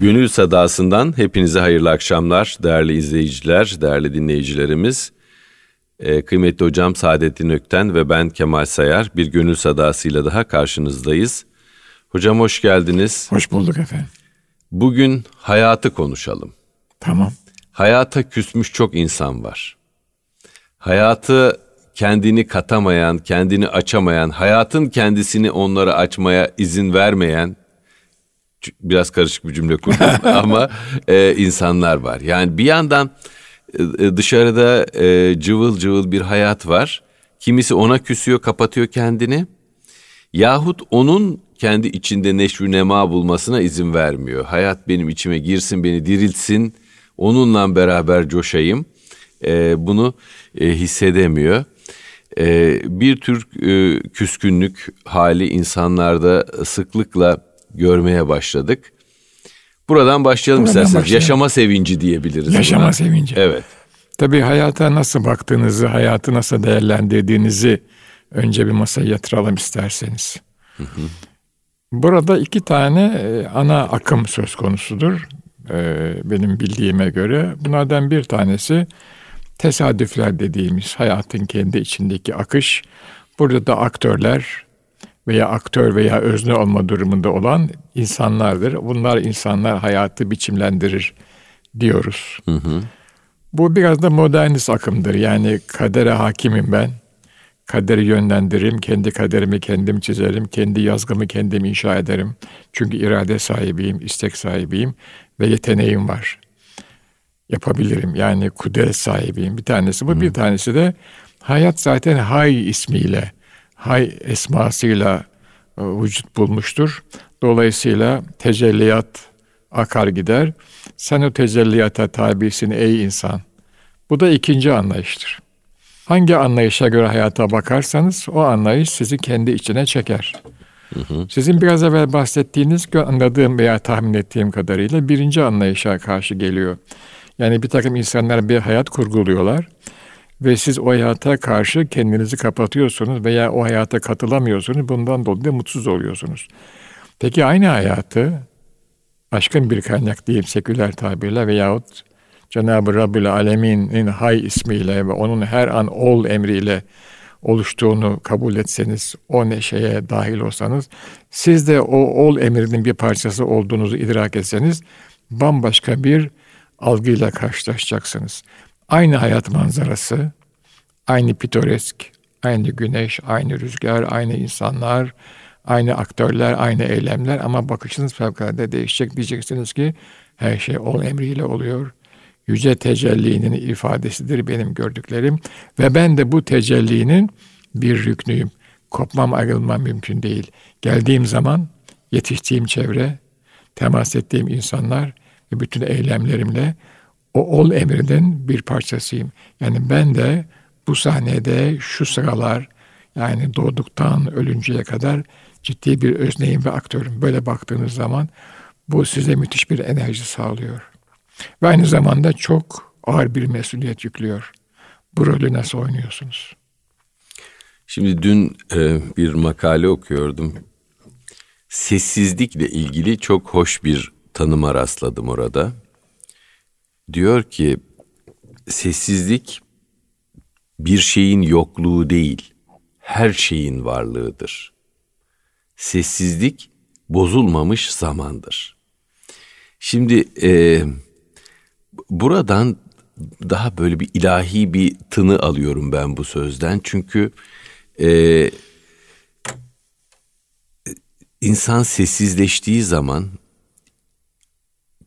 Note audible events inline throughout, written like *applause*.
Gönül Sadası'ndan hepinize hayırlı akşamlar değerli izleyiciler, değerli dinleyicilerimiz. Ee, kıymetli hocam Saadettin Ökten ve ben Kemal Sayar bir Gönül Sadası'yla daha karşınızdayız. Hocam hoş geldiniz. Hoş bulduk efendim. Bugün hayatı konuşalım. Tamam. Hayata küsmüş çok insan var. Hayatı kendini katamayan, kendini açamayan, hayatın kendisini onlara açmaya izin vermeyen biraz karışık bir cümle kurdum *laughs* ama e, insanlar var. Yani bir yandan e, dışarıda e, cıvıl cıvıl bir hayat var. Kimisi ona küsüyor, kapatıyor kendini. Yahut onun kendi içinde neşvü nema bulmasına izin vermiyor. Hayat benim içime girsin, beni diriltsin, onunla beraber coşayım. E, bunu e, hissedemiyor. E, bir tür e, küskünlük hali insanlarda sıklıkla görmeye başladık. Buradan başlayalım Buradan isterseniz. Başlayalım. Yaşama sevinci diyebiliriz. Yaşama buna. sevinci. Evet. Tabii hayata nasıl baktığınızı, hayatı nasıl değerlendirdiğinizi önce bir masaya yatıralım isterseniz. Hı hı. Burada iki tane e, ana akım söz konusudur. E, benim bildiğime göre. Bunlardan bir tanesi tesadüfler dediğimiz hayatın kendi içindeki akış. Burada da aktörler veya aktör veya özne olma durumunda olan insanlardır. Bunlar insanlar hayatı biçimlendirir diyoruz. Hı hı. Bu biraz da modernist akımdır. Yani kadere hakimim ben. Kaderi yönlendiririm, kendi kaderimi kendim çizerim, kendi yazgımı kendim inşa ederim. Çünkü irade sahibiyim, istek sahibiyim ve yeteneğim var. Yapabilirim. Yani kudret sahibiyim. Bir tanesi bu, Hı. bir tanesi de hayat zaten hay ismiyle hay esmasıyla e, vücut bulmuştur. Dolayısıyla tecelliyat akar gider. Sen o tecelliyata tabisin ey insan. Bu da ikinci anlayıştır. Hangi anlayışa göre hayata bakarsanız o anlayış sizi kendi içine çeker. Hı hı. Sizin biraz evvel bahsettiğiniz anladığım veya tahmin ettiğim kadarıyla birinci anlayışa karşı geliyor. Yani bir takım insanlar bir hayat kurguluyorlar ve siz o hayata karşı kendinizi kapatıyorsunuz veya o hayata katılamıyorsunuz. Bundan dolayı mutsuz oluyorsunuz. Peki aynı hayatı aşkın bir kaynak diyeyim seküler tabirle veyahut Cenab-ı Rabbül Alemin'in hay ismiyle ve onun her an ol emriyle oluştuğunu kabul etseniz, o neşeye dahil olsanız, siz de o ol emrinin bir parçası olduğunuzu idrak etseniz, bambaşka bir algıyla karşılaşacaksınız. Aynı hayat manzarası, aynı pitoresk, aynı güneş, aynı rüzgar, aynı insanlar, aynı aktörler, aynı eylemler ama bakışınız fevkalade değişecek. Diyeceksiniz ki her şey ol emriyle oluyor. Yüce tecellinin ifadesidir benim gördüklerim ve ben de bu tecellinin bir rüknüyüm. Kopmam ayrılmam mümkün değil. Geldiğim zaman yetiştiğim çevre, temas ettiğim insanlar ve bütün eylemlerimle o ol emrinin bir parçasıyım. Yani ben de bu sahnede şu sıralar yani doğduktan ölünceye kadar ciddi bir özneyim ve aktörüm. Böyle baktığınız zaman bu size müthiş bir enerji sağlıyor. Ve aynı zamanda çok ağır bir mesuliyet yüklüyor. Bu rolü nasıl oynuyorsunuz? Şimdi dün e, bir makale okuyordum. Sessizlikle ilgili çok hoş bir tanıma rastladım orada diyor ki sessizlik bir şeyin yokluğu değil, her şeyin varlığıdır. Sessizlik bozulmamış zamandır. Şimdi e, buradan daha böyle bir ilahi bir tını alıyorum ben bu sözden. Çünkü e, insan sessizleştiği zaman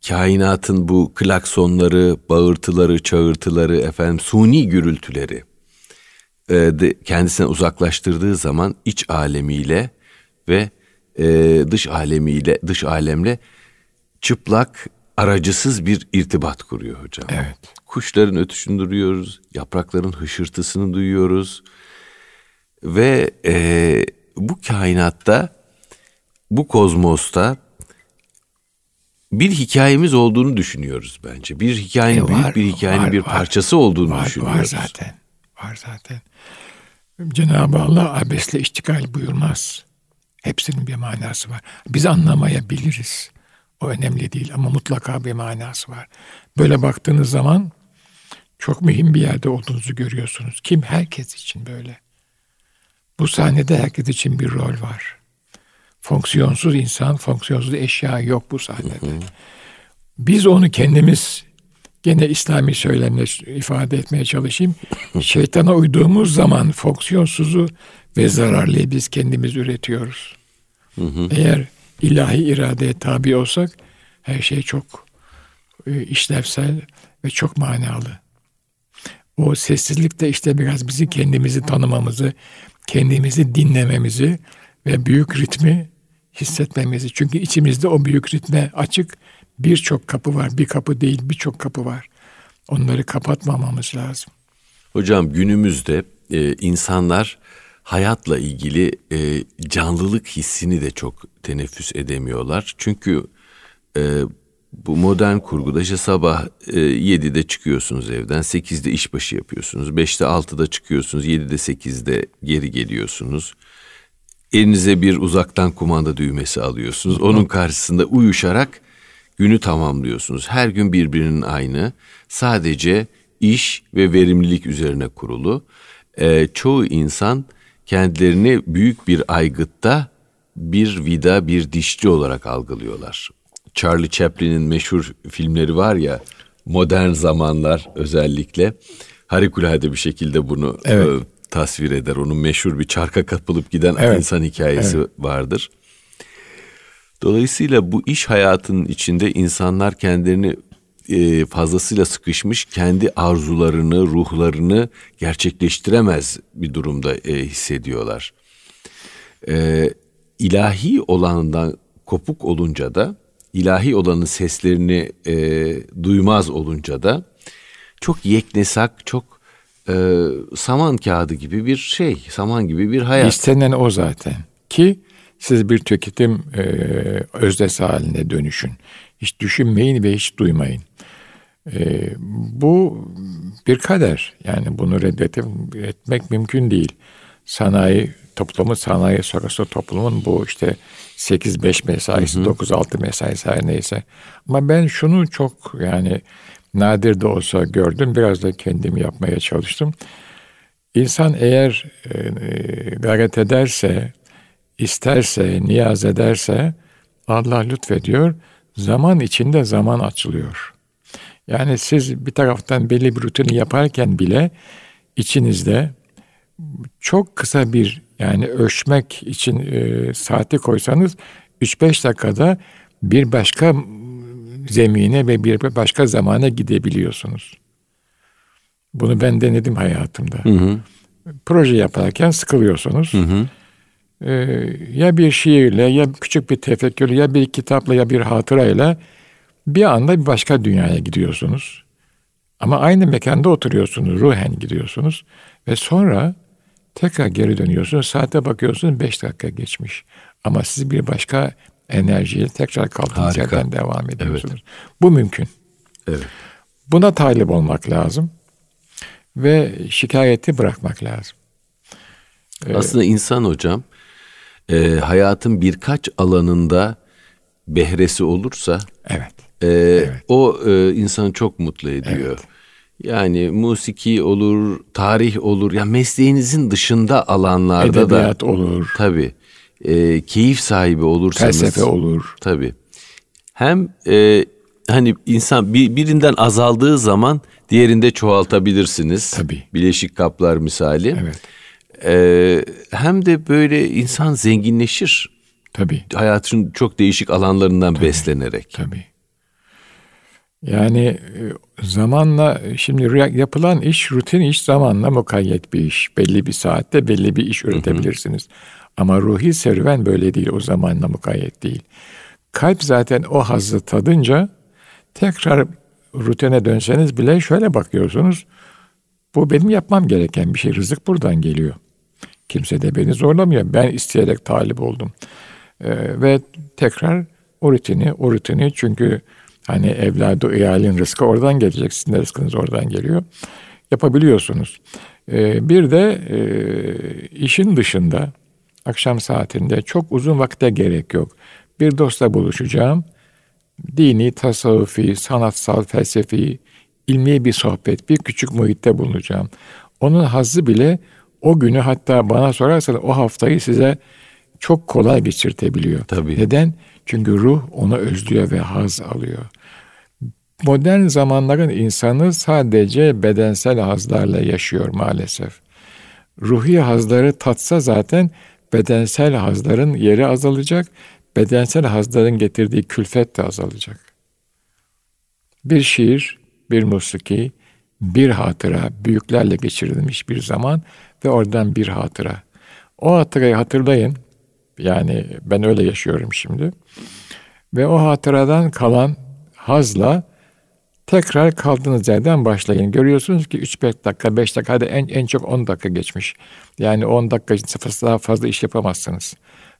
kainatın bu klaksonları, bağırtıları, çağırtıları, efendim suni gürültüleri e, de kendisine uzaklaştırdığı zaman iç alemiyle ve e, dış alemiyle, dış alemle çıplak, aracısız bir irtibat kuruyor hocam. Evet. Kuşların ötüşünü duyuyoruz, yaprakların hışırtısını duyuyoruz ve e, bu kainatta, bu kozmosta bir hikayemiz olduğunu düşünüyoruz bence. Bir hikayenin e var, büyük bir hikayenin var, bir parçası var, olduğunu var, düşünüyoruz. Var zaten. Var zaten. Cenab-ı Allah abesle iştigal buyurmaz. Hepsinin bir manası var. Biz anlamayabiliriz. O önemli değil ama mutlaka bir manası var. Böyle baktığınız zaman çok mühim bir yerde olduğunuzu görüyorsunuz. Kim? Herkes için böyle. Bu sahnede herkes için bir rol var. Fonksiyonsuz insan, fonksiyonsuz eşya yok bu sahnede. Biz onu kendimiz gene İslami söylemle ifade etmeye çalışayım. Şeytana uyduğumuz zaman fonksiyonsuzu ve zararlıyı biz kendimiz üretiyoruz. Eğer ilahi iradeye tabi olsak her şey çok e, işlevsel ve çok manalı. O sessizlik de işte biraz bizi kendimizi tanımamızı, kendimizi dinlememizi ve büyük ritmi hissetmemizi. Çünkü içimizde o büyük ritme açık birçok kapı var. Bir kapı değil birçok kapı var. Onları kapatmamamız lazım. Hocam günümüzde e, insanlar hayatla ilgili e, canlılık hissini de çok teneffüs edemiyorlar. Çünkü e, bu modern kurguda işte sabah e, 7'de çıkıyorsunuz evden, 8'de işbaşı yapıyorsunuz, 5'te 6'da çıkıyorsunuz, 7'de 8'de geri geliyorsunuz. Elinize bir uzaktan kumanda düğmesi alıyorsunuz. Onun karşısında uyuşarak günü tamamlıyorsunuz. Her gün birbirinin aynı. Sadece iş ve verimlilik üzerine kurulu. E, çoğu insan kendilerini büyük bir aygıtta bir vida, bir dişçi olarak algılıyorlar. Charlie Chaplin'in meşhur filmleri var ya, modern zamanlar özellikle harikulade bir şekilde bunu evet. e, tasvir eder. Onun meşhur bir çarka kapılıp giden evet. insan hikayesi evet. vardır. Dolayısıyla bu iş hayatının içinde insanlar kendilerini e, fazlasıyla sıkışmış, kendi arzularını, ruhlarını gerçekleştiremez bir durumda e, hissediyorlar. E, ilahi olandan kopuk olunca da, ilahi olanın seslerini e, duymaz olunca da çok yeknesak, çok e, saman kağıdı gibi bir şey, saman gibi bir hayat. İstenen o zaten ki siz bir tüketim e, öznesi haline dönüşün. Hiç düşünmeyin ve hiç duymayın. E, bu bir kader. Yani bunu reddetmek mümkün değil. Sanayi toplumu, sanayi sonrası toplumun bu işte 8-5 mesaisi, 9-6 mesaisi her neyse. Ama ben şunu çok yani nadir de olsa gördüm. Biraz da kendim yapmaya çalıştım. İnsan eğer e, e gayret ederse, isterse, niyaz ederse Allah lütfediyor. Zaman içinde zaman açılıyor. Yani siz bir taraftan belli bir rutini yaparken bile içinizde çok kısa bir yani ölçmek için e, saati koysanız 3-5 dakikada bir başka zemine ve bir başka zamana gidebiliyorsunuz. Bunu ben denedim hayatımda. Hı hı. Proje yaparken sıkılıyorsunuz. Hı hı. Ee, ya bir şiirle, ya küçük bir tefekkürle, ya bir kitapla, ya bir hatırayla bir anda bir başka dünyaya gidiyorsunuz. Ama aynı mekanda oturuyorsunuz, ruhen gidiyorsunuz. Ve sonra tekrar geri dönüyorsunuz. Saate bakıyorsunuz beş dakika geçmiş. Ama siz bir başka enerjiyle tekrar kaldığınız Harika. yerden devam ediyorsunuz. Evet. Bu mümkün. Evet. Buna talip olmak lazım. Ve şikayeti bırakmak lazım. Aslında ee, insan hocam e, hayatın birkaç alanında behresi olursa evet. E, evet. o e, insanı çok mutlu ediyor. Evet. Yani musiki olur, tarih olur. Ya mesleğinizin dışında alanlarda Edebiyat da olur. Tabii. E, keyif sahibi olursanız felsefe olur. Tabii. Hem e, hani insan bir, birinden azaldığı zaman diğerinde çoğaltabilirsiniz. Tabii. Bileşik kaplar misali. Evet. E, hem de böyle insan zenginleşir. Tabii. Hayatın çok değişik alanlarından tabii, beslenerek. Tabii. Yani e, zamanla şimdi yapılan iş rutin iş zamanla mukayyet bir iş. Belli bir saatte belli bir iş üretebilirsiniz. Hı hı. Ama ruhi serüven böyle değil. O zamanla mukayyet değil. Kalp zaten o hazzı tadınca tekrar rutine dönseniz bile şöyle bakıyorsunuz. Bu benim yapmam gereken bir şey. Rızık buradan geliyor. Kimse de beni zorlamıyor. Ben isteyerek talip oldum. Ee, ve tekrar o rutini, o rutini çünkü hani evladı iyalin rızkı oradan gelecek. Sizin de rızkınız oradan geliyor. Yapabiliyorsunuz. Ee, bir de e, işin dışında akşam saatinde çok uzun vakte gerek yok. Bir dostla buluşacağım. dini, tasavvufi, sanatsal, felsefi, ilmi bir sohbet, bir küçük muhitte bulunacağım. Onun hazzı bile o günü hatta bana sorarsanız o haftayı size çok kolay geçirtebiliyor. Tabii. Neden? Çünkü ruh onu özlüyor ve haz alıyor. Modern zamanların insanı sadece bedensel hazlarla yaşıyor maalesef. Ruhi hazları tatsa zaten bedensel hazların yeri azalacak, bedensel hazların getirdiği külfet de azalacak. Bir şiir, bir musiki, bir hatıra, büyüklerle geçirilmiş bir zaman ve oradan bir hatıra. O hatırayı hatırlayın. Yani ben öyle yaşıyorum şimdi. Ve o hatıradan kalan hazla tekrar kaldığınız yerden başlayın. Görüyorsunuz ki 3-5 dakika, 5 dakika, hadi en, en çok 10 dakika geçmiş. Yani 10 dakika için daha fazla iş yapamazsınız.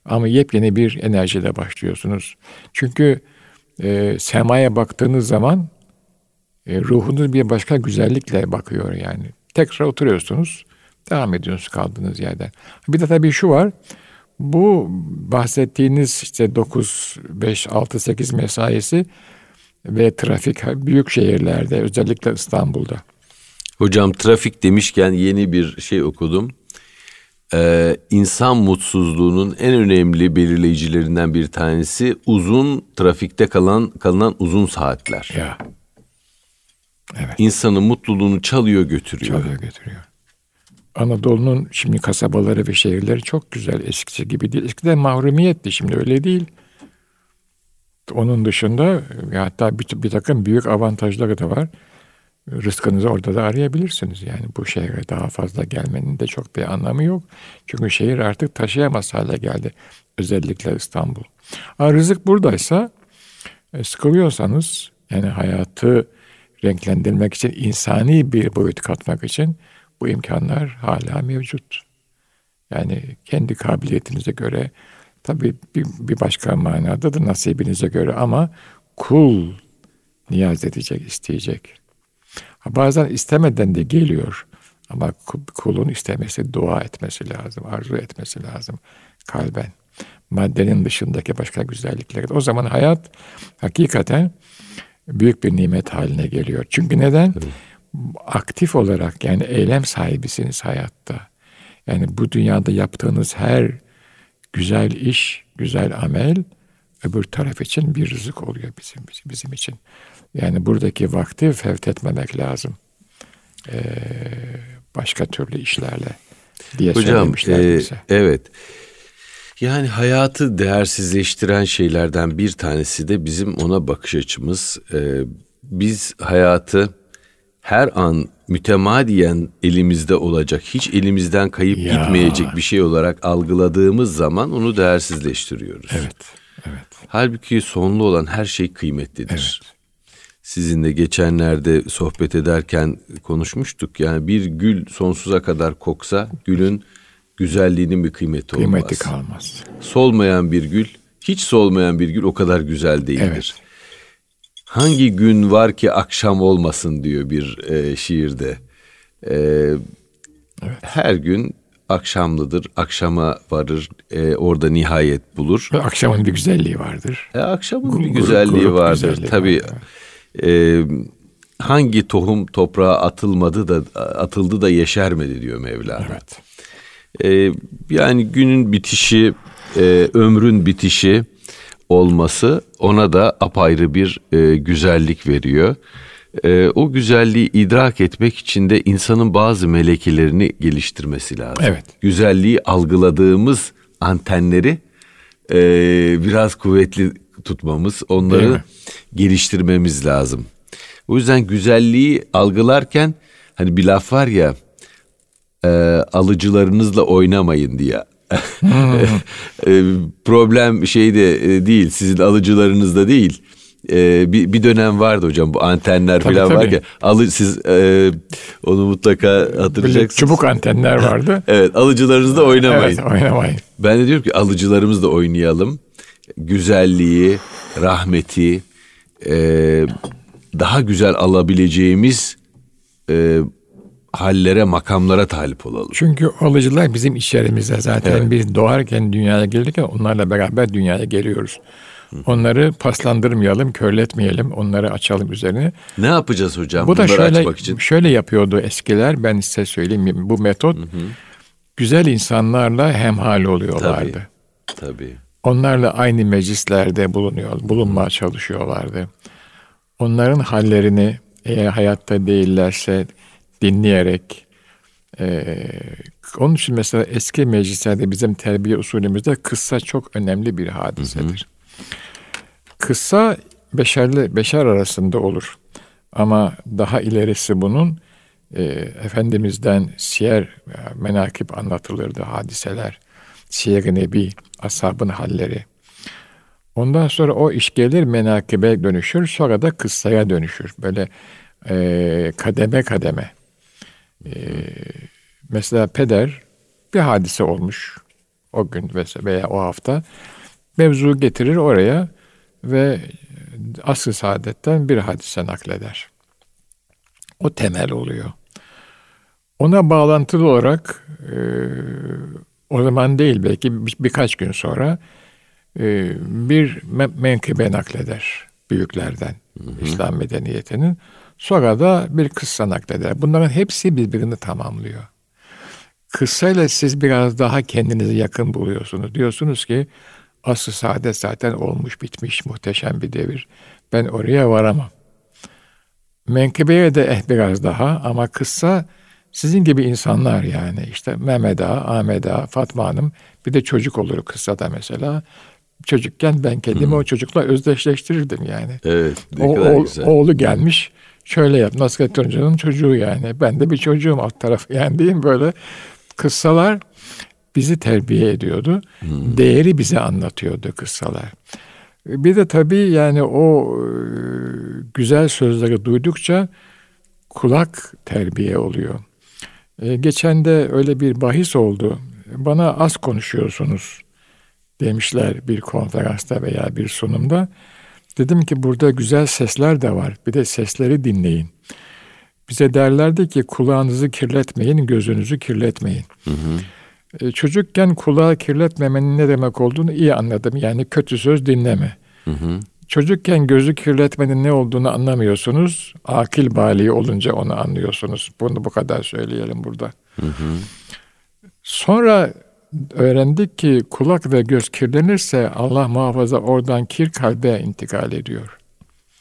Ama yepyeni bir enerjiyle başlıyorsunuz. Çünkü e, semaya baktığınız zaman e, ruhunuz bir başka güzellikle bakıyor yani. Tekrar oturuyorsunuz, devam ediyorsunuz kaldığınız yerden. Bir de tabii şu var, bu bahsettiğiniz işte 9, 5, 6, 8 mesaisi ve trafik büyük şehirlerde özellikle İstanbul'da. Hocam trafik demişken yeni bir şey okudum. Ee, insan mutsuzluğunun en önemli belirleyicilerinden bir tanesi uzun trafikte kalan kalınan uzun saatler. Ya. Evet. İnsanın mutluluğunu çalıyor götürüyor. Çalıyor götürüyor. Anadolu'nun şimdi kasabaları ve şehirleri çok güzel. Eskisi gibi değil. Eskiden mahrumiyetti şimdi öyle değil. Onun dışında hatta bir, bir takım büyük avantajları da var. Rızkınızı orada da arayabilirsiniz. Yani bu şehre daha fazla gelmenin de çok bir anlamı yok. Çünkü şehir artık taşıyamaz hale geldi. Özellikle İstanbul. Ama rızık buradaysa e, sıkılıyorsanız yani hayatı renklendirmek için insani bir boyut katmak için bu imkanlar hala mevcut. Yani kendi kabiliyetinize göre tabii bir, bir başka manada da nasibinize göre ama kul niyaz edecek, isteyecek. Bazen istemeden de geliyor. Ama kulun istemesi, dua etmesi lazım, arzu etmesi lazım kalben. Maddenin dışındaki başka güzellikler. O zaman hayat hakikaten büyük bir nimet haline geliyor. Çünkü neden? Evet. Aktif olarak yani eylem sahibisiniz hayatta. Yani bu dünyada yaptığınız her güzel iş, güzel amel öbür taraf için bir rızık oluyor bizim bizim için. Yani buradaki vakti fevt etmemek lazım. Ee, başka türlü işlerle diye Hocam, e, bize. Evet. Yani hayatı değersizleştiren şeylerden bir tanesi de bizim ona bakış açımız. Ee, biz hayatı her an mütemadiyen elimizde olacak, hiç elimizden kayıp ya. gitmeyecek bir şey olarak algıladığımız zaman onu değersizleştiriyoruz. Evet, evet. Halbuki sonlu olan her şey kıymetlidir. Evet. Sizinle geçenlerde sohbet ederken konuşmuştuk. Yani bir gül sonsuza kadar koksa gülün güzelliğinin bir kıymeti, kıymeti olmaz. Kıymeti kalmaz. Solmayan bir gül, hiç solmayan bir gül o kadar güzel değildir. Evet. Hangi gün var ki akşam olmasın diyor bir e, şiirde. E, evet. Her gün akşamlıdır, akşama varır, e, orada nihayet bulur. Ve akşamın bir güzelliği vardır. E, akşamın bir güzelliği grup vardır. Güzelliği Tabii var. e, hangi tohum toprağa atılmadı da atıldı da yeşermedi diyor Mevlana. Evet. E, yani günün bitişi, e, ömrün bitişi olması ona da apayrı bir e, güzellik veriyor. E, o güzelliği idrak etmek için de insanın bazı melekelerini geliştirmesi lazım. Evet. Güzelliği algıladığımız antenleri e, biraz kuvvetli tutmamız, onları geliştirmemiz lazım. O yüzden güzelliği algılarken hani bir laf var ya e, alıcılarınızla oynamayın diye. *laughs* E, problem şeyde e, değil, sizin alıcılarınızda değil. E, bir, bir dönem vardı hocam bu antenler tabii, falan tabii. var ya alı siz e, onu mutlaka hatırlayacaksınız. Böyle çubuk antenler *laughs* vardı. evet alıcılarınızla oynamayın. Evet oynamayın. Ben de diyorum ki alıcılarımızla oynayalım. Güzelliği, rahmeti e, daha güzel alabileceğimiz e, hallere, makamlara talip olalım. Çünkü alıcılar bizim iş yerimizde zaten evet. biz doğarken dünyaya gelirken onlarla beraber dünyaya geliyoruz. Onları paslandırmayalım, körletmeyelim, onları açalım üzerine. Ne yapacağız hocam Bu da şöyle açmak için? şöyle yapıyordu eskiler. Ben size söyleyeyim bu metot güzel insanlarla hemhal oluyorlardı. Tabii. Onlarla aynı meclislerde bulunuyor, bulunmaya çalışıyorlardı. Onların hallerini eğer hayatta değillerse dinleyerek e, onun için mesela eski meclislerde bizim terbiye usulümüzde kıssa çok önemli bir hadisedir. Kıssa beşerli beşer arasında olur. Ama daha ilerisi bunun e, Efendimiz'den siyer, menakip anlatılırdı hadiseler. Siyer-i Nebi, ashabın halleri. Ondan sonra o iş gelir menakibe dönüşür, sonra da kıssaya dönüşür. Böyle e, kademe kademe. E, mesela peder bir hadise olmuş o gün veya o hafta. Mevzu getirir oraya ve asr saadetten bir hadise nakleder. O temel oluyor. Ona bağlantılı olarak e, o zaman değil belki bir, birkaç gün sonra e, bir menkıbe nakleder büyüklerden hı hı. İslam medeniyetinin. Sonra da bir kıssa nakleder. Bunların hepsi birbirini tamamlıyor. Kıssayla siz biraz daha kendinizi yakın buluyorsunuz. Diyorsunuz ki asıl saadet zaten olmuş bitmiş muhteşem bir devir. Ben oraya varamam. Menkıbeye de eh biraz daha ama kıssa sizin gibi insanlar yani işte Mehmet Ağa, Ahmet Ağa, Fatma Hanım bir de çocuk olur kıssada mesela. Çocukken ben kendimi hmm. o çocukla özdeşleştirirdim yani. Evet ne o, kadar o, güzel. Oğlu gelmiş şöyle yap Nasrettin Hoca'nın çocuğu yani. Ben de bir çocuğum alt tarafı yani diyeyim böyle kıssalar bizi terbiye ediyordu. Hmm. Değeri bize anlatıyordu kıssalar. Bir de tabii yani o e, güzel sözleri duydukça kulak terbiye oluyor. E, geçen de öyle bir bahis oldu. Bana az konuşuyorsunuz demişler bir konferansta veya bir sunumda. Dedim ki burada güzel sesler de var. Bir de sesleri dinleyin. Bize derlerdi ki kulağınızı kirletmeyin, gözünüzü kirletmeyin. Hı hı. E, çocukken kulağı kirletmemenin ne demek olduğunu iyi anladım. Yani kötü söz dinleme. Hı hı. Çocukken gözü kirletmenin ne olduğunu anlamıyorsunuz. Akil bali olunca onu anlıyorsunuz. Bunu bu kadar söyleyelim burada. Hı hı. Sonra öğrendik ki kulak ve göz kirlenirse Allah muhafaza oradan kir kalbe intikal ediyor.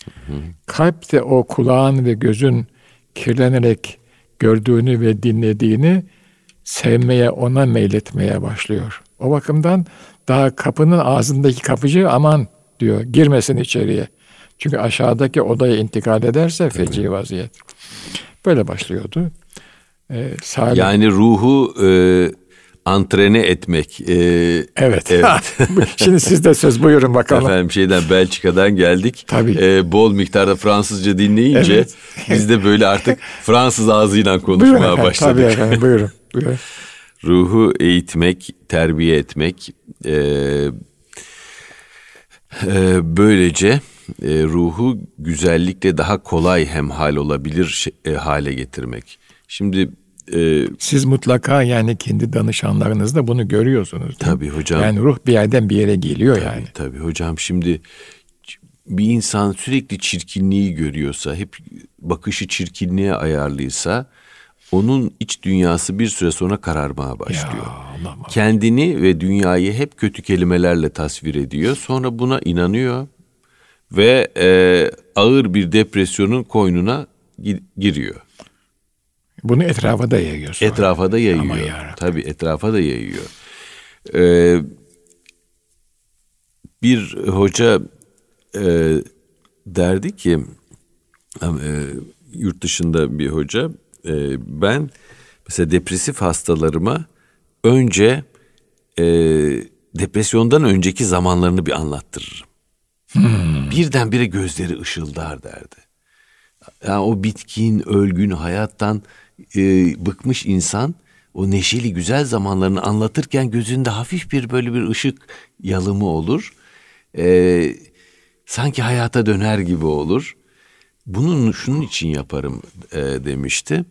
Hı hı. Kalp de o kulağın ve gözün kirlenerek gördüğünü ve dinlediğini sevmeye, ona meyletmeye başlıyor. O bakımdan daha kapının ağzındaki kapıcı aman diyor. Girmesin içeriye. Çünkü aşağıdaki odaya intikal ederse feci vaziyet. Böyle başlıyordu. Ee, Salih... Yani ruhu e, antrene etmek. E, evet. evet. *laughs* Şimdi siz de söz buyurun bakalım. Efendim şeyden Belçika'dan geldik. Tabii. E, bol miktarda Fransızca dinleyince evet. biz de böyle artık *laughs* Fransız ağzıyla konuşmaya buyurun efendim, başladık. Tabii efendim buyurun. buyurun. *laughs* Ruhu eğitmek, terbiye etmek, e, ee, böylece e, ruhu güzellikle daha kolay hemhal olabilir e, hale getirmek. Şimdi e, siz mutlaka yani kendi danışanlarınızda bunu görüyorsunuz. Tabii hocam. Yani ruh bir yerden bir yere geliyor tabii, yani. Tabii hocam. Şimdi bir insan sürekli çirkinliği görüyorsa, hep bakışı çirkinliğe ayarlıysa onun iç dünyası bir süre sonra kararmaya başlıyor. Ya. Kendini ve dünyayı hep kötü kelimelerle tasvir ediyor. Sonra buna inanıyor ve e, ağır bir depresyonun koynuna giriyor. Bunu etrafa da yayıyor. Sonra. Etrafa da yayıyor. Tabii etrafa da yayıyor. Ee, bir hoca e, derdi ki e, yurt dışında bir hoca e, ben mesela depresif hastalarıma önce e, depresyondan önceki zamanlarını bir anlattırırım. Hmm. Birdenbire gözleri ışıldar derdi. Yani o bitkin, ölgün hayattan e, bıkmış insan o neşeli güzel zamanlarını anlatırken gözünde hafif bir böyle bir ışık yalımı olur. E, sanki hayata döner gibi olur. Bunun şunun için yaparım e, demişti.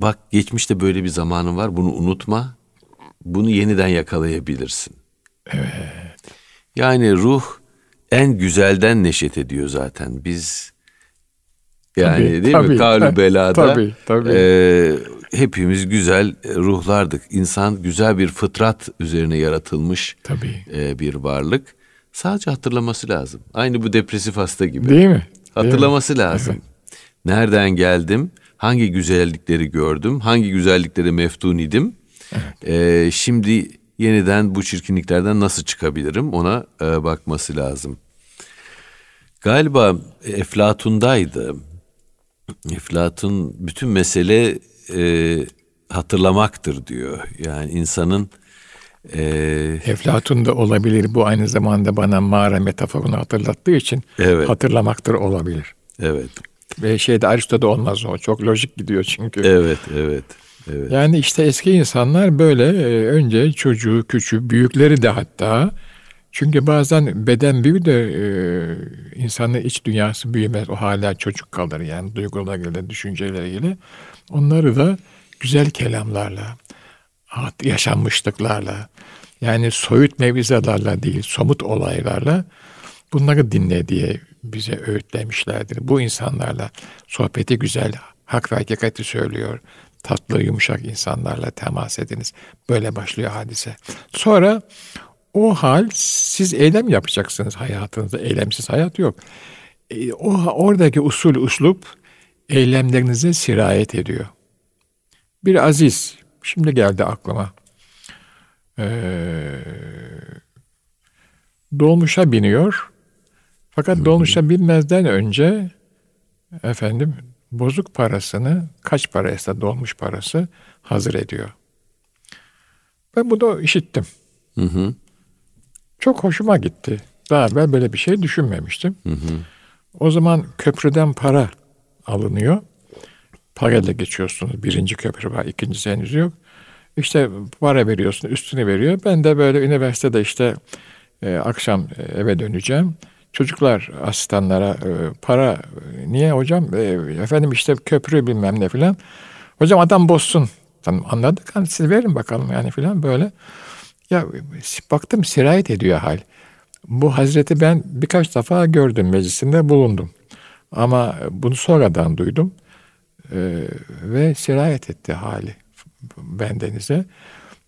Bak geçmişte böyle bir zamanın var bunu unutma. Bunu yeniden yakalayabilirsin. Evet. Yani ruh en güzelden neşet ediyor zaten. Biz yani Tabii, değil tabii, mi? Kavlu *laughs* belada tabii, tabii. e, hepimiz güzel ruhlardık. İnsan güzel bir fıtrat üzerine yaratılmış Tabii. e, bir varlık. Sadece hatırlaması lazım. Aynı bu depresif hasta gibi. Değil mi? Değil mi? Hatırlaması lazım. Nereden geldim? Hangi güzellikleri gördüm? Hangi güzelliklere meftun idim? Ee, şimdi yeniden bu çirkinliklerden nasıl çıkabilirim? Ona e, bakması lazım. Galiba Eflatun'daydı. Eflatun bütün mesele e, hatırlamaktır diyor. Yani insanın e, Eflatun da olabilir. Bu aynı zamanda bana mağara metaforunu hatırlattığı için Evet. hatırlamaktır olabilir. evet, Ve şeyde Aristo'da olmaz o. Çok lojik gidiyor çünkü. evet, evet, evet. Yani işte eski insanlar böyle e, önce çocuğu, küçüğü, büyükleri de hatta çünkü bazen beden büyür de e, insanın iç dünyası büyümez. O hala çocuk kalır yani duygularıyla, düşünceleriyle. Onları da güzel kelamlarla, yaşanmışlıklarla, yani soyut mevzalarla değil, somut olaylarla bunları dinle diye bize öğütlemişlerdir. Bu insanlarla sohbeti güzel, hak ve hakikati söylüyor. Tatlı, yumuşak insanlarla temas ediniz. Böyle başlıyor hadise. Sonra o hal siz eylem yapacaksınız hayatınızda. Eylemsiz hayat yok. E, o oradaki usul uslup eylemlerinize sirayet ediyor. Bir aziz, şimdi geldi aklıma. Ee, dolmuşa biniyor. Fakat dolmuşa binmezden önce efendim bozuk parasını kaç paraysa dolmuş parası hazır ediyor. Ben bunu işittim. Hı hı, Çok hoşuma gitti. Daha evvel böyle bir şey düşünmemiştim. O zaman köprüden para alınıyor. Parayla geçiyorsunuz. Birinci köprü var, ikincisi henüz yok. İşte para veriyorsun, üstünü veriyor. Ben de böyle üniversitede işte e, akşam e, eve döneceğim. Çocuklar asistanlara e, para e, niye hocam? E, efendim işte köprü bilmem ne filan. Hocam adam bozsun. Tamam anladık. Hani siz verin bakalım yani filan böyle. Ya baktım sirayet ediyor hal. Bu hazreti ben birkaç defa gördüm meclisinde bulundum. Ama bunu sonradan duydum. Ee, ve sirayet etti hali bendenize.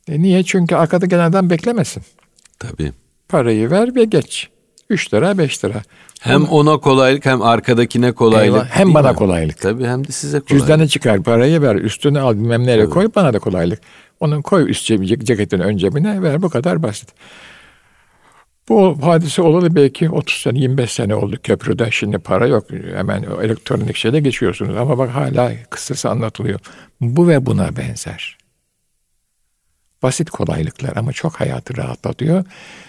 E niye? Çünkü arkada gelen adam beklemesin. tabii. Parayı ver ve geç. 3 lira 5 lira. Hem ona kolaylık hem arkadakine kolaylık. Eyvah, hem bana mi? kolaylık. Tabii hem de size kolaylık. Cüzdanı çıkar parayı ver üstüne al bilmem nereye koy bana da kolaylık. Onun koy üst cebi, ceketin ön cebine ver bu kadar basit. Bu hadise olalı belki 30 sene 25 sene oldu köprüde şimdi para yok hemen o elektronik şeyle geçiyorsunuz ama bak hala kıssası anlatılıyor. Bu ve buna benzer. Basit kolaylıklar ama çok hayatı rahatlatıyor.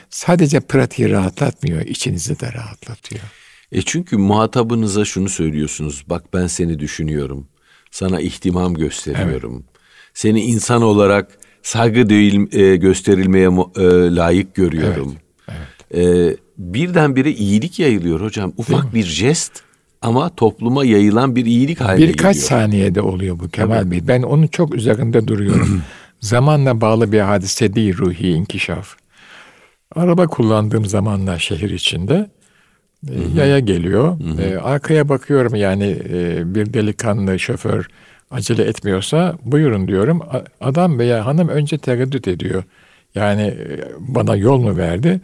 Sadece pratiği rahatlatmıyor, içinizi de rahatlatıyor. E çünkü muhatabınıza şunu söylüyorsunuz. Bak ben seni düşünüyorum. Sana ihtimam gösteriyorum. Seni insan olarak saygı değil, e, gösterilmeye e, layık görüyorum. E, birdenbire iyilik yayılıyor hocam. Ufak bir jest ama topluma yayılan bir iyilik haline Birkaç geliyor. saniyede oluyor bu Kemal Bey. Ben onun çok üzerinde duruyorum. *clears throat* Zamanla bağlı bir hadise değil ruhi inkişaf. Araba kullandığım zamanlar şehir içinde e, yaya geliyor. E, arkaya bakıyorum yani e, bir delikanlı şoför acele etmiyorsa buyurun diyorum. Adam veya hanım önce tereddüt ediyor. Yani e, bana yol mu verdi?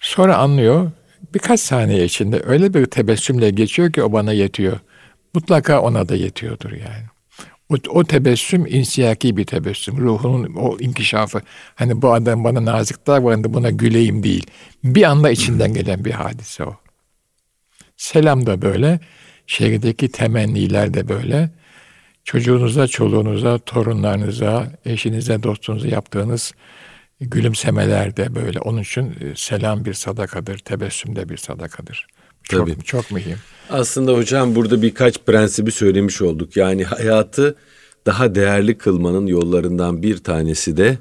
Sonra anlıyor. Birkaç saniye içinde öyle bir tebessümle geçiyor ki o bana yetiyor. Mutlaka ona da yetiyordur yani. O, o tebessüm insiyaki bir tebessüm. Ruhunun o inkişafı. Hani bu adam bana nazik davrandı buna güleyim değil. Bir anda içinden gelen bir hadise o. Selam da böyle. Şehirdeki temenniler de böyle. Çocuğunuza, çoluğunuza, torunlarınıza, eşinize, dostunuza yaptığınız gülümsemeler de böyle. Onun için e, selam bir sadakadır, tebessüm de bir sadakadır. Çok, Tabii. çok mühim. Aslında hocam burada birkaç prensibi söylemiş olduk. Yani hayatı daha değerli kılmanın yollarından bir tanesi de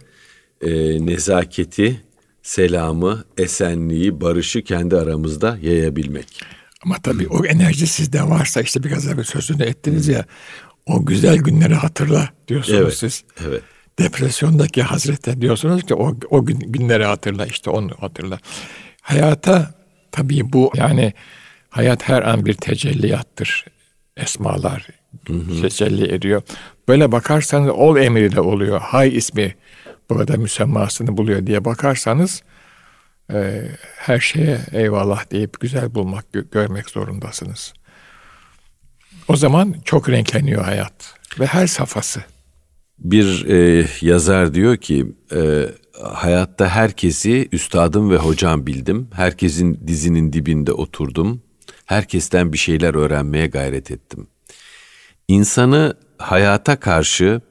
e, nezaketi, selamı, esenliği, barışı kendi aramızda yayabilmek. Ama tabii o enerji sizde varsa işte biraz evvel sözünü ettiniz ya o güzel günleri hatırla diyorsunuz Evet, siz. evet. Depresyondaki hazrete diyorsunuz ki o, o gün, günleri hatırla işte onu hatırla. Hayata Tabii bu yani hayat her an bir tecelliyattır. Esmalar tecelli ediyor. Böyle bakarsanız ol emri de oluyor. Hay ismi burada müsemmasını buluyor diye bakarsanız e, her şeye eyvallah deyip güzel bulmak, görmek zorundasınız. O zaman çok renkleniyor hayat ve her safhası. Bir e, yazar diyor ki e, hayatta herkesi üstadım ve hocam bildim. Herkesin dizinin dibinde oturdum. Herkesten bir şeyler öğrenmeye gayret ettim. İnsanı hayata karşı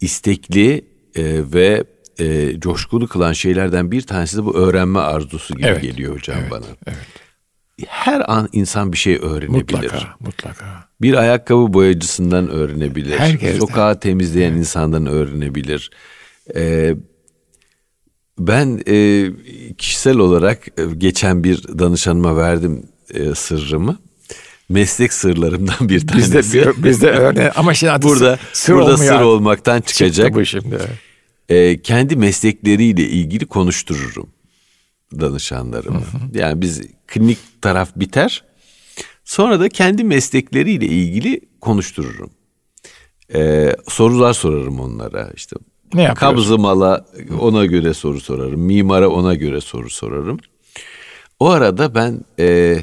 istekli e, ve e, coşkulu kılan şeylerden bir tanesi de bu öğrenme arzusu gibi evet, geliyor hocam evet, bana. Evet. Her an insan bir şey öğrenebilir. Mutlaka, mutlaka. Bir ayakkabı boyacısından öğrenebilir. Herkesten. Sokağı temizleyen evet. insandan öğrenebilir. Ee, ben e, kişisel olarak e, geçen bir danışanıma verdim e, sırrımı. Meslek sırlarımdan bir tanesi. Biz de, biz de öyle ama şimdi burada sır, burada sır olmaktan çıkacak. Çıktı bu şimdi. E, kendi meslekleriyle ilgili konuştururum danışanlarımı. Yani biz klinik taraf biter. Sonra da kendi meslekleriyle ilgili konuştururum. Ee, sorular sorarım onlara. İşte ne kabzı mala ona göre soru sorarım. Mimara ona göre soru sorarım. O arada ben e,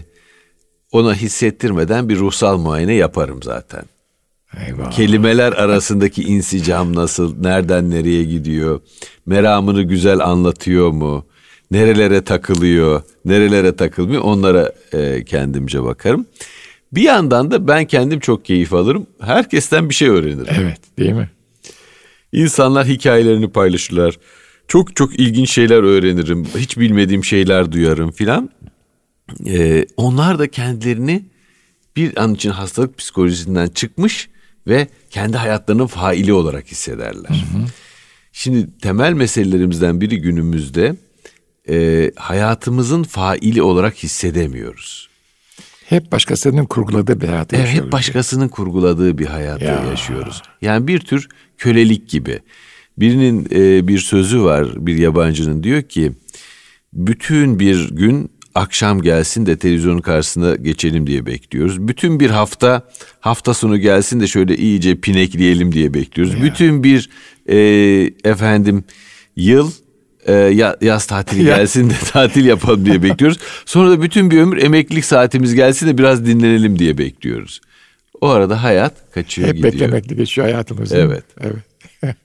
ona hissettirmeden bir ruhsal muayene yaparım zaten. Eyvallah. Kelimeler arasındaki insicam nasıl, nereden nereye gidiyor, meramını güzel anlatıyor mu, nerelere takılıyor, nerelere takılmıyor onlara e, kendimce bakarım. Bir yandan da ben kendim çok keyif alırım. Herkesten bir şey öğrenirim. Evet değil mi? İnsanlar hikayelerini paylaşırlar. Çok çok ilginç şeyler öğrenirim. Hiç bilmediğim şeyler duyarım filan. Ee, onlar da kendilerini bir an için hastalık psikolojisinden çıkmış ve kendi hayatlarının faili olarak hissederler. Hı hı. Şimdi temel meselelerimizden biri günümüzde e, hayatımızın faili olarak hissedemiyoruz. Hep başkasının kurguladığı bir hayat evet, Hep başkasının kurguladığı bir hayatı ya. yaşıyoruz. Yani bir tür kölelik gibi. Birinin e, bir sözü var bir yabancının diyor ki bütün bir gün akşam gelsin de televizyonun karşısına geçelim diye bekliyoruz. Bütün bir hafta hafta sonu gelsin de şöyle iyice pinekleyelim diye bekliyoruz. Ya. Bütün bir e, efendim yıl e, yaz tatili *laughs* gelsin de *laughs* tatil yapalım diye bekliyoruz. Sonra da bütün bir ömür emeklilik saatimiz gelsin de biraz dinlenelim diye bekliyoruz. O arada hayat kaçıyor Hep gidiyor. Hep beklemekle geçiyor hayatımız. Evet. Evet. *laughs*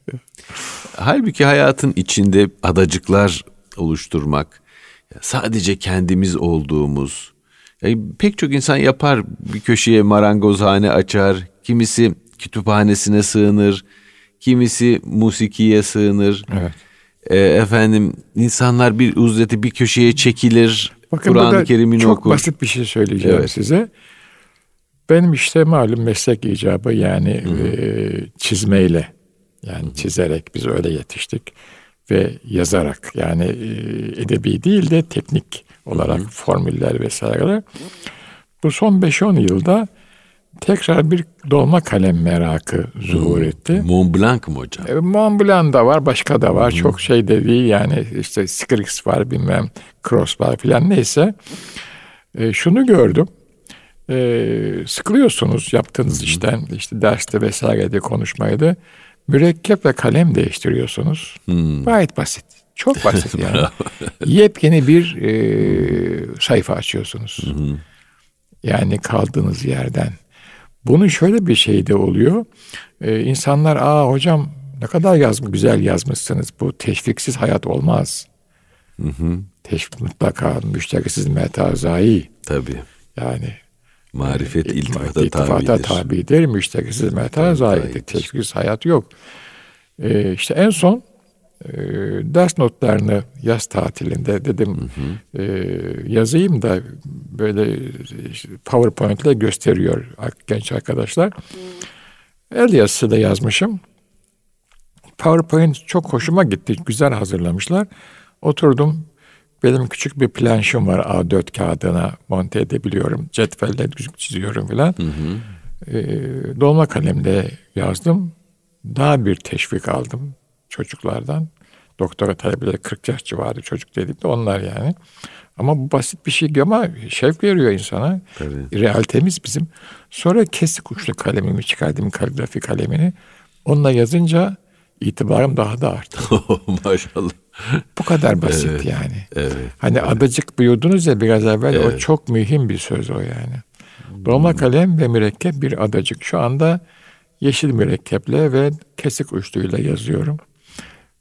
Halbuki hayatın içinde adacıklar oluşturmak, sadece kendimiz olduğumuz, yani pek çok insan yapar bir köşeye marangozhane açar, kimisi kütüphanesine sığınır, kimisi musikiye sığınır. Evet e, efendim insanlar bir uzleti bir köşeye çekilir. Kur'an-ı Kerim'ini çok okur. basit bir şey söyleyeceğim evet. size. Benim işte malum meslek icabı yani e, çizmeyle yani Hı-hı. çizerek biz öyle yetiştik ve yazarak yani e, edebi değil de teknik olarak Hı-hı. formüller vesaireler. Bu son 5-10 yılda tekrar bir dolma kalem merakı zuhur etti. Mont Blanc mı hocam? E, Mont Blanc da var, başka da var. Hmm. Çok şey de değil yani işte Scrix var bilmem, Cross var filan neyse. E, şunu gördüm. E, sıkılıyorsunuz yaptığınız hmm. işten, işte derste vesairede konuşmaydı. Mürekkep ve kalem değiştiriyorsunuz. Hmm. Gayet basit. Çok basit *laughs* yani. Yepyeni bir e, sayfa açıyorsunuz. Hmm. Yani kaldığınız yerden. Bunun şöyle bir şey de oluyor. Ee, insanlar aa hocam ne kadar yazmış, güzel yazmışsınız. Bu teşviksiz hayat olmaz. Hı hı. Teşvik mutlaka müşterisiz metazai. Tabii. Yani marifet yani, iltifata, iltifata tabidir. tabidir. Müşterisiz metazaidir. Teşviksiz hayat yok. Ee, işte en son e, ders notlarını yaz tatilinde dedim hı hı. E, yazayım da böyle işte PowerPoint ile gösteriyor genç arkadaşlar. El yazısı da yazmışım. PowerPoint çok hoşuma gitti. Güzel hazırlamışlar. Oturdum. Benim küçük bir planşım var A4 kağıdına monte edebiliyorum. Cetvelle çiziyorum filan. E, dolma kalemle yazdım. Daha bir teşvik aldım çocuklardan. Doktora talebeleri 40 yaş civarı çocuk dedik de onlar yani. Ama bu basit bir şey ama şevk veriyor insana. Tabii. Realitemiz bizim. Sonra kesik uçlu kalemimi çıkardım kaligrafi kalemini. Onunla yazınca itibarım daha da arttı. *laughs* Maşallah. Bu kadar basit evet, yani. Evet. Hani evet. adacık buyurdunuz ya biraz evvel evet. o çok mühim bir söz o yani. Dolma hmm. kalem ve mürekkep bir adacık. Şu anda yeşil mürekkeple ve kesik uçluyla yazıyorum.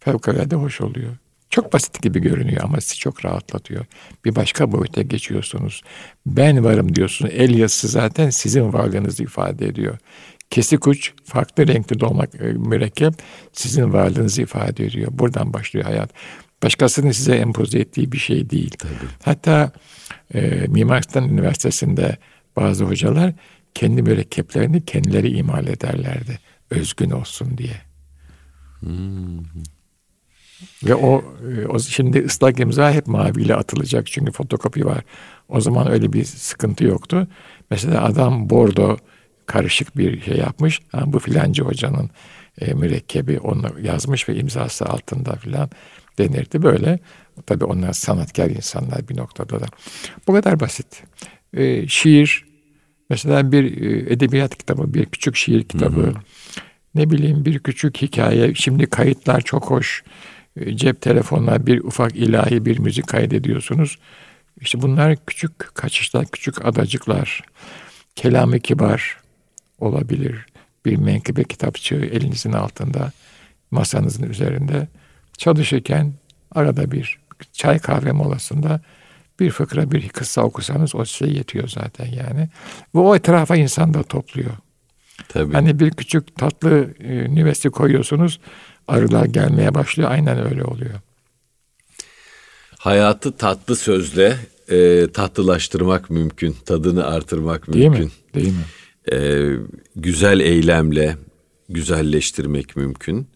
Fevkalade hoş oluyor. Çok basit gibi görünüyor ama sizi çok rahatlatıyor. Bir başka boyuta geçiyorsunuz. Ben varım diyorsunuz. El yazısı zaten sizin varlığınızı ifade ediyor. Kesik uç, farklı renkli dolmak e, mürekkep sizin varlığınızı ifade ediyor. Buradan başlıyor hayat. Başkasının size empoze ettiği bir şey değil. Tabii. Hatta e, Mimar Sinan Üniversitesi'nde bazı hocalar kendi mürekkeplerini kendileri imal ederlerdi. Özgün olsun diye. Hmm. Ve o, e, o şimdi ıslak imza hep maviyle atılacak çünkü fotokopi var. O zaman öyle bir sıkıntı yoktu. Mesela adam bordo karışık bir şey yapmış. Ha, bu filancı hocanın e, mürekkebi onu yazmış ve imzası altında filan denirdi böyle. Tabii onlar sanatkar insanlar bir noktada da. Bu kadar basit. E, şiir, mesela bir e, edebiyat kitabı, bir küçük şiir kitabı, hı hı. ne bileyim bir küçük hikaye. Şimdi kayıtlar çok hoş. E, cep telefonuna bir ufak ilahi bir müzik kaydediyorsunuz. İşte bunlar küçük kaçışlar, küçük adacıklar. Kelamı kibar olabilir. Bir menkıbe kitapçığı elinizin altında, masanızın üzerinde çalışırken arada bir çay kahve molasında bir fıkra bir kıssa okusanız o size yetiyor zaten yani. Ve o etrafa insan da topluyor. Tabii. Hani bir küçük tatlı e, nüvesi koyuyorsunuz arılar gelmeye başlıyor. Aynen öyle oluyor. Hayatı tatlı sözle e, tatlılaştırmak mümkün. Tadını artırmak Değil mümkün. Mi? Değil mi? E, güzel eylemle güzelleştirmek mümkün.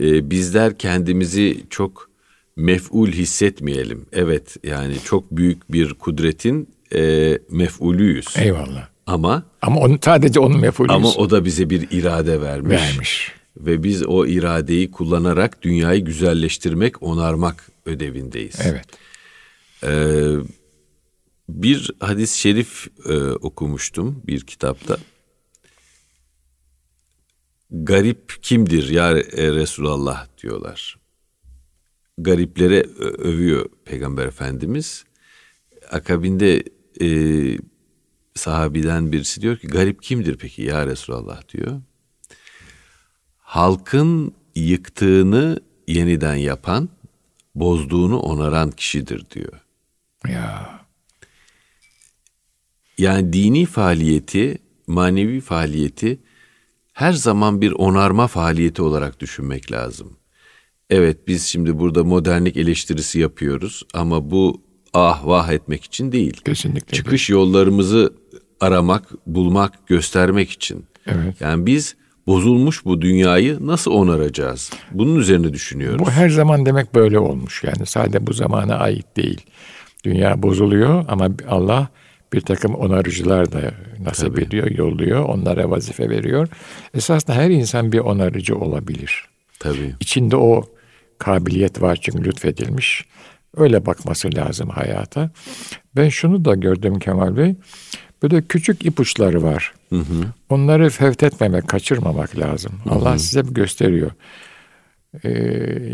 E, bizler kendimizi çok mef'ul hissetmeyelim. Evet yani çok büyük bir kudretin e, mef'ulüyüz. Eyvallah. Ama ama onu sadece onun mef'ulüyüz. Ama o da bize bir irade vermiş. Vermiş ve biz o iradeyi kullanarak dünyayı güzelleştirmek, onarmak ödevindeyiz. Evet. Ee, bir hadis-i şerif e, okumuştum bir kitapta. Garip kimdir ya Resulallah diyorlar. Gariplere övüyor Peygamber Efendimiz. Akabinde e, sahabiden birisi diyor ki garip kimdir peki ya Resulallah diyor halkın yıktığını yeniden yapan, bozduğunu onaran kişidir diyor. Ya. Yani dini faaliyeti, manevi faaliyeti her zaman bir onarma faaliyeti olarak düşünmek lazım. Evet biz şimdi burada modernlik eleştirisi yapıyoruz ama bu ah vah etmek için değil. Kesinlikle. Çıkış değil. yollarımızı aramak, bulmak, göstermek için. Evet. Yani biz bozulmuş bu dünyayı nasıl onaracağız? Bunun üzerine düşünüyoruz. Bu her zaman demek böyle olmuş yani sadece bu zamana ait değil. Dünya bozuluyor ama Allah bir takım onarıcılar da nasip Tabii. ediyor, yolluyor, onlara vazife veriyor. Esasında her insan bir onarıcı olabilir. Tabii. İçinde o kabiliyet var çünkü lütfedilmiş. Öyle bakması lazım hayata. Ben şunu da gördüm Kemal Bey. Böyle küçük ipuçları var. Hı hı. Onları fevtetmemek, kaçırmamak lazım. Hı hı. Allah size gösteriyor. Ee,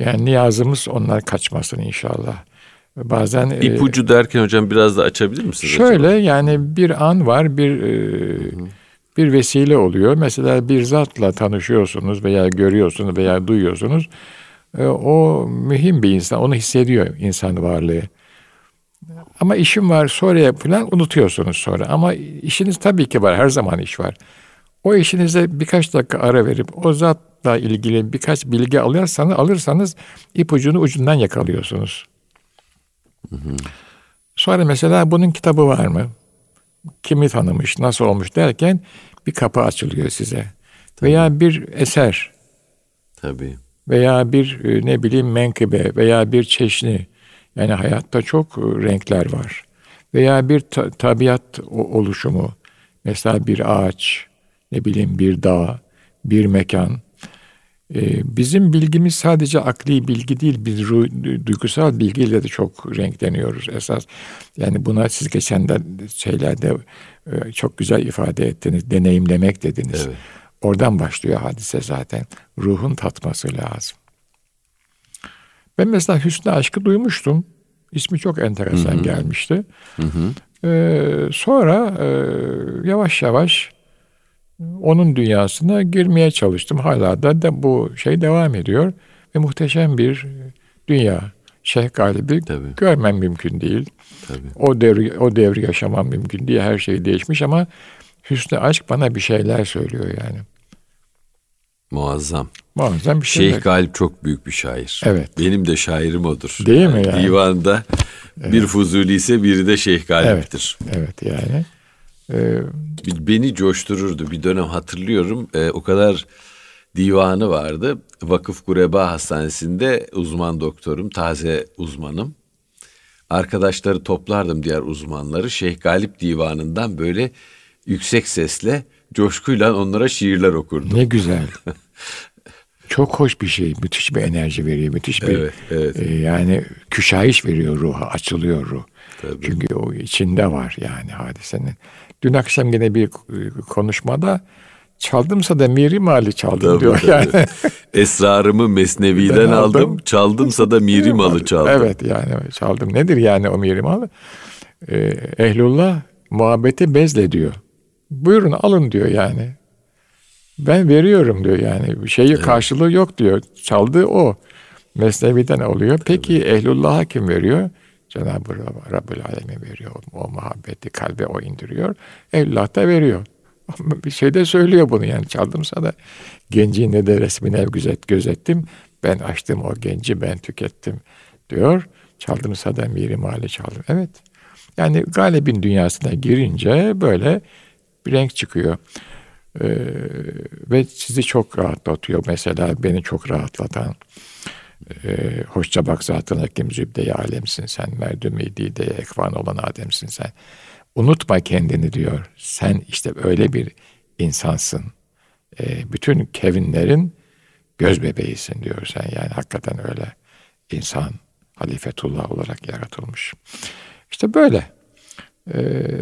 yani niyazımız onlar kaçmasın inşallah. Bazen e, ipucu e, derken hocam biraz da açabilir misiniz? Şöyle acaba? yani bir an var, bir e, bir vesile oluyor. Mesela bir zatla tanışıyorsunuz veya görüyorsunuz veya duyuyorsunuz. E, o mühim bir insan, onu hissediyor insan varlığı. Ama işim var sonra falan unutuyorsunuz sonra. Ama işiniz tabii ki var. Her zaman iş var. O işinize birkaç dakika ara verip o zatla ilgili birkaç bilgi alırsanız, alırsanız ipucunu ucundan yakalıyorsunuz. Hı hı. Sonra mesela bunun kitabı var mı? Kimi tanımış, nasıl olmuş derken bir kapı açılıyor size. Tabii. Veya bir eser. Tabii. Veya bir e, ne bileyim menkıbe veya bir çeşni yani hayatta çok e, renkler var. Veya bir ta- tabiat oluşumu. Mesela bir ağaç, ne bileyim bir dağ, bir mekan. Ee, bizim bilgimiz sadece akli bilgi değil, biz duygusal bilgiyle de çok renkleniyoruz esas. Yani buna siz geçen de şeylerde e, çok güzel ifade ettiniz, deneyimlemek dediniz. Evet. Oradan başlıyor hadise zaten. Ruhun tatması lazım. Ben mesela Hüsnü Aşk'ı duymuştum. İsmi çok enteresan Hı-hı. gelmişti. Hı-hı. Ee, sonra e, yavaş yavaş onun dünyasına girmeye çalıştım. Hala da, da bu şey devam ediyor ve muhteşem bir dünya. Şeyh Galip'i Tabii. görmem mümkün değil. Tabii. O devri o devri yaşamam mümkün değil. Her şey değişmiş ama Hüsnü Aşk bana bir şeyler söylüyor yani. Muazzam. Muazzam bir şey. Şeyh Galip çok büyük bir şair. Evet. Benim de şairim odur. Değil mi yani? Divanda evet. bir Fuzuli ise biri de Şeyh Galip'tir. Evet, evet yani. Ee, Beni coştururdu. Bir dönem hatırlıyorum. Ee, o kadar divanı vardı. Vakıf Kureba Hastanesi'nde uzman doktorum, taze uzmanım. Arkadaşları toplardım diğer uzmanları. Şeyh Galip Divanı'ndan böyle yüksek sesle, coşkuyla onlara şiirler okurdum. Ne güzel. *laughs* Çok hoş bir şey. Müthiş bir enerji veriyor. Müthiş bir evet, evet. E, yani küşayiş veriyor ruha. Açılıyor ruh. Tabii. Çünkü o içinde var yani hadisenin. Dün akşam yine bir konuşmada çaldımsa da miri mali çaldım tabii, diyor tabii. yani. *laughs* Esrarımı Mesnevi'den aldım, aldım, çaldımsa da miri *laughs* malı çaldım. Evet yani çaldım. Nedir yani o miri malı? Ee, ehlullah muhabbeti bezle diyor. Buyurun alın diyor yani. Ben veriyorum diyor yani. Şeyi evet. karşılığı yok diyor. Çaldığı o. Mesnevi'den oluyor. Peki Tabii. ehlullah'a kim veriyor? Cenab-ı Rabbül Alemin veriyor. O muhabbeti kalbe o indiriyor. Evlat da veriyor. *laughs* bir şey de söylüyor bunu yani çaldımsa da gencin ne de resmine gözet, gözettim. Ben açtım o genci ben tükettim diyor. Çaldımsa da miri mali çaldım. Evet. Yani galibin dünyasına girince böyle bir renk çıkıyor. Ee, ve sizi çok rahatlatıyor. Mesela beni çok rahatlatan e, hoşça bak zaten hakim zübde alemsin sen, merdüm de ekvan olan Adem'sin sen. Unutma kendini diyor. Sen işte öyle bir insansın. E, bütün kevinlerin göz bebeğisin diyor sen. Yani hakikaten öyle insan halifetullah olarak yaratılmış. İşte böyle. Ee,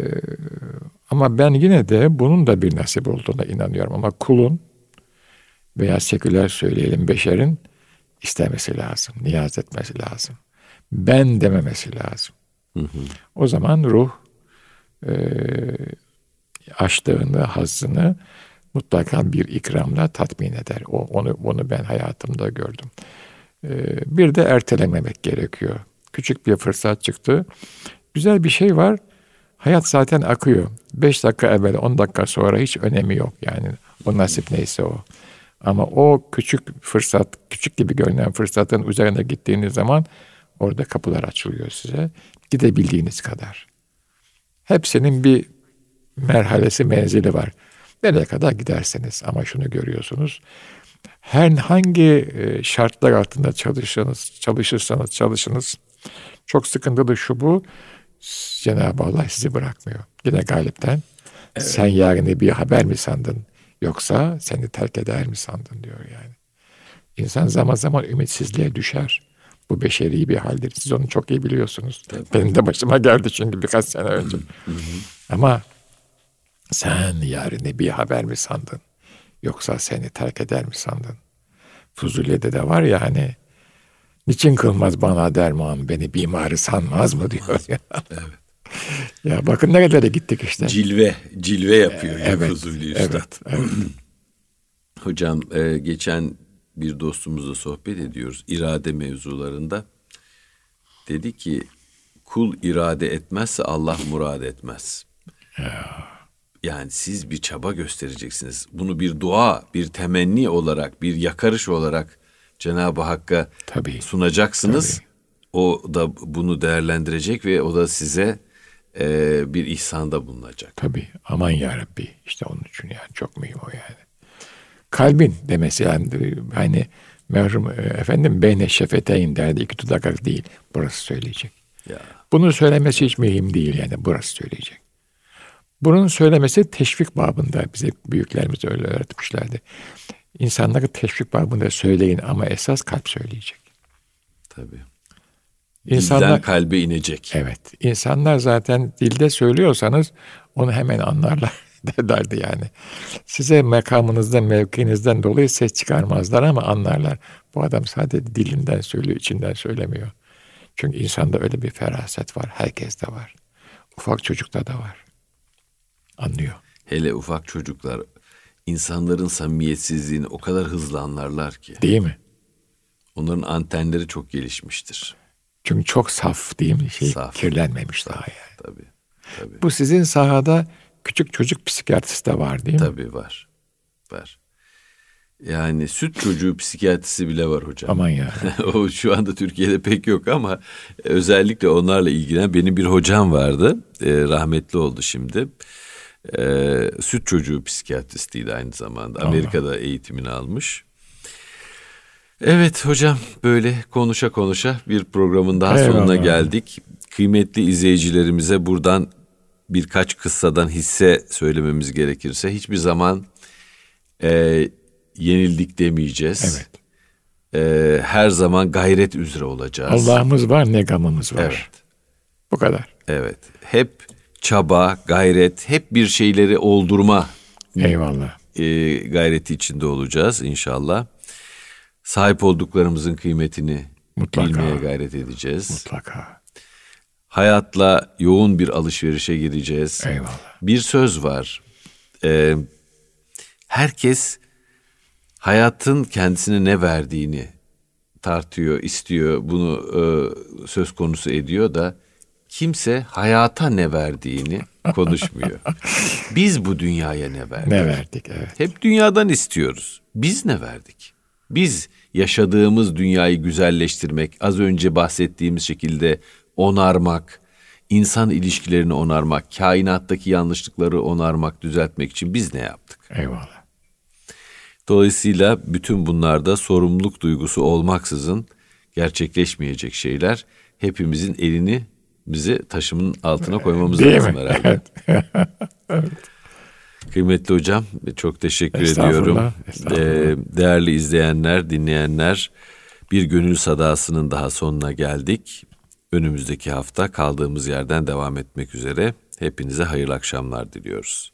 ama ben yine de bunun da bir nasip olduğuna inanıyorum. Ama kulun veya seküler söyleyelim beşerin istemesi lazım, niyaz etmesi lazım. Ben dememesi lazım. Hı hı. O zaman ruh e, açlığını, hazzını mutlaka bir ikramla tatmin eder. O, onu, onu ben hayatımda gördüm. E, bir de ertelememek gerekiyor. Küçük bir fırsat çıktı. Güzel bir şey var. Hayat zaten akıyor. Beş dakika evvel, on dakika sonra hiç önemi yok yani. O nasip neyse o. Ama o küçük fırsat, küçük gibi görünen fırsatın üzerine gittiğiniz zaman orada kapılar açılıyor size. Gidebildiğiniz kadar. Hepsinin bir merhalesi, menzili var. Nereye kadar giderseniz ama şunu görüyorsunuz. Her hangi e, şartlar altında çalışırsanız, çalışırsanız çalışınız. Çok sıkıntılı şu bu. Cenab-ı Allah sizi bırakmıyor. Yine galipten. Evet. Sen yarın bir haber mi sandın? Yoksa seni terk eder mi sandın diyor yani. İnsan zaman zaman ümitsizliğe düşer. Bu beşeri bir haldir. Siz onu çok iyi biliyorsunuz. Tabii. Benim de başıma geldi çünkü birkaç sene önce. Ama sen yarını bir haber mi sandın? Yoksa seni terk eder mi sandın? Fuzuli'de de var ya hani niçin kılmaz bana derman beni bimarı sanmaz mı diyor. evet. Ya bakın nerelere gittik işte. Cilve, cilve yapıyor ee, evet, Fuzuli Üstad. Evet, evet. *clears throat* Hocam e, geçen bir dostumuzla sohbet ediyoruz irade mevzularında. Dedi ki kul irade etmezse Allah murad etmez. Ya. Yani siz bir çaba göstereceksiniz. Bunu bir dua, bir temenni olarak, bir yakarış olarak Cenab-ı Hakk'a Tabii. sunacaksınız. Tabii. O da bunu değerlendirecek ve o da size e, bir ihsanda bulunacak. Tabii aman ya Rabbi işte onun için yani çok mühim o yani. Kalbin demesi yani hani merhum e, efendim beyne şefeteyn derdi iki dudak değil burası söyleyecek. Ya. Bunu söylemesi hiç mühim değil yani burası söyleyecek. Bunun söylemesi teşvik babında bize büyüklerimiz öyle öğretmişlerdi. İnsanlara teşvik var bunu söyleyin ama esas kalp söyleyecek. Tabii. İnsanlar, Dilden kalbe inecek. Evet. insanlar zaten dilde söylüyorsanız onu hemen anlarlar *laughs* derlerdi yani. Size makamınızdan, mevkinizden dolayı ses çıkarmazlar ama anlarlar. Bu adam sadece dilinden söylüyor, içinden söylemiyor. Çünkü insanda öyle bir feraset var. Herkeste var. Ufak çocukta da var. Anlıyor. Hele ufak çocuklar insanların samimiyetsizliğini o kadar hızlı anlarlar ki. Değil mi? Onların antenleri çok gelişmiştir. Çünkü çok saf değil mi? Şey, Saf. Kirlenmemiş daha yani. Tabii. Tabii. Bu sizin sahada küçük çocuk psikiyatrist de var değil mi? Tabii var. Var. Yani süt çocuğu psikiyatrisi bile var hocam. Aman ya. *laughs* o şu anda Türkiye'de pek yok ama özellikle onlarla ilgilenen benim bir hocam vardı. Ee, rahmetli oldu şimdi. Ee, süt çocuğu psikiyatristiydi aynı zamanda. Allah. Amerika'da eğitimini almış. Evet hocam böyle konuşa konuşa bir programın daha Eyvallah. sonuna geldik. Kıymetli izleyicilerimize buradan birkaç kıssadan hisse söylememiz gerekirse hiçbir zaman e, yenildik demeyeceğiz. Evet. E, her zaman gayret üzere olacağız. Allah'ımız var ne gamımız var. Evet. Bu kadar. Evet. Hep çaba, gayret, hep bir şeyleri oldurma Eyvallah. e, gayreti içinde olacağız inşallah. Sahip olduklarımızın kıymetini Mutlaka. bilmeye gayret edeceğiz. Mutlaka. Hayatla yoğun bir alışverişe gireceğiz. Eyvallah. Bir söz var. Ee, herkes hayatın kendisine ne verdiğini tartıyor, istiyor, bunu e, söz konusu ediyor da kimse hayata ne verdiğini konuşmuyor. *laughs* Biz bu dünyaya ne verdik? Ne verdik evet. Hep dünyadan istiyoruz. Biz ne verdik? Biz yaşadığımız dünyayı güzelleştirmek, az önce bahsettiğimiz şekilde onarmak, insan ilişkilerini onarmak, kainattaki yanlışlıkları onarmak, düzeltmek için biz ne yaptık? Eyvallah. Dolayısıyla bütün bunlarda sorumluluk duygusu olmaksızın gerçekleşmeyecek şeyler hepimizin elini bizi taşımın altına koymamız Değil lazım mi? herhalde. *laughs* Kıymetli hocam çok teşekkür Estağfurullah, ediyorum. estağfurullah. Ee, değerli izleyenler, dinleyenler bir gönül sadasının daha sonuna geldik. Önümüzdeki hafta kaldığımız yerden devam etmek üzere. Hepinize hayırlı akşamlar diliyoruz.